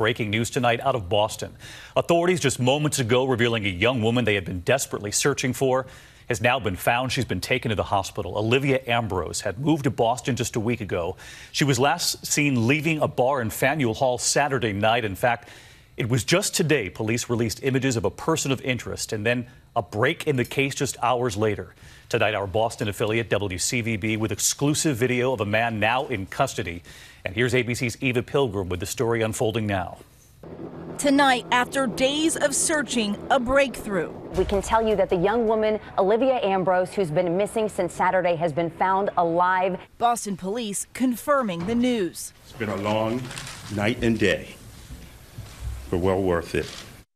Breaking news tonight out of Boston. Authorities just moments ago revealing a young woman they had been desperately searching for has now been found. She's been taken to the hospital. Olivia Ambrose had moved to Boston just a week ago. She was last seen leaving a bar in Faneuil Hall Saturday night. In fact, it was just today police released images of a person of interest and then a break in the case just hours later. Tonight, our Boston affiliate WCVB with exclusive video of a man now in custody. And here's ABC's Eva Pilgrim with the story unfolding now. Tonight, after days of searching, a breakthrough. We can tell you that the young woman, Olivia Ambrose, who's been missing since Saturday, has been found alive. Boston police confirming the news. It's been a long night and day, but well worth it.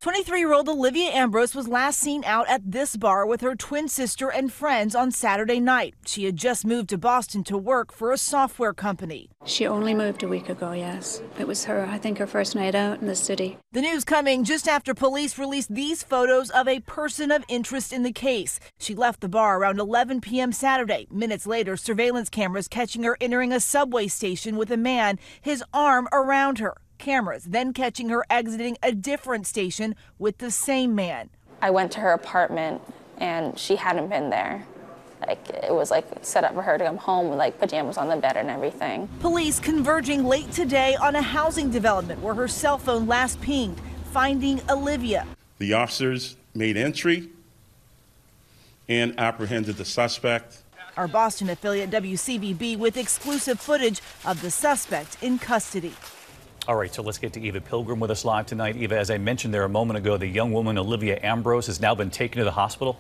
23 year old Olivia Ambrose was last seen out at this bar with her twin sister and friends on Saturday night. She had just moved to Boston to work for a software company. She only moved a week ago, yes. It was her, I think, her first night out in the city. The news coming just after police released these photos of a person of interest in the case. She left the bar around 11 p.m. Saturday. Minutes later, surveillance cameras catching her entering a subway station with a man, his arm around her cameras, then catching her exiting a different station with the same man. I went to her apartment and she hadn't been there. Like it was like set up for her to come home with like pajamas on the bed and everything. Police converging late today on a housing development where her cell phone last pinged, finding Olivia. The officers made entry and apprehended the suspect. Our Boston affiliate WCVB with exclusive footage of the suspect in custody. All right, so let's get to Eva Pilgrim with us live tonight. Eva, as I mentioned there a moment ago, the young woman Olivia Ambrose has now been taken to the hospital.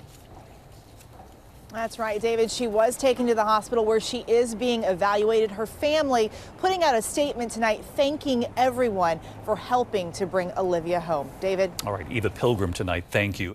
That's right, David. She was taken to the hospital where she is being evaluated. Her family putting out a statement tonight thanking everyone for helping to bring Olivia home. David? All right, Eva Pilgrim tonight. Thank you.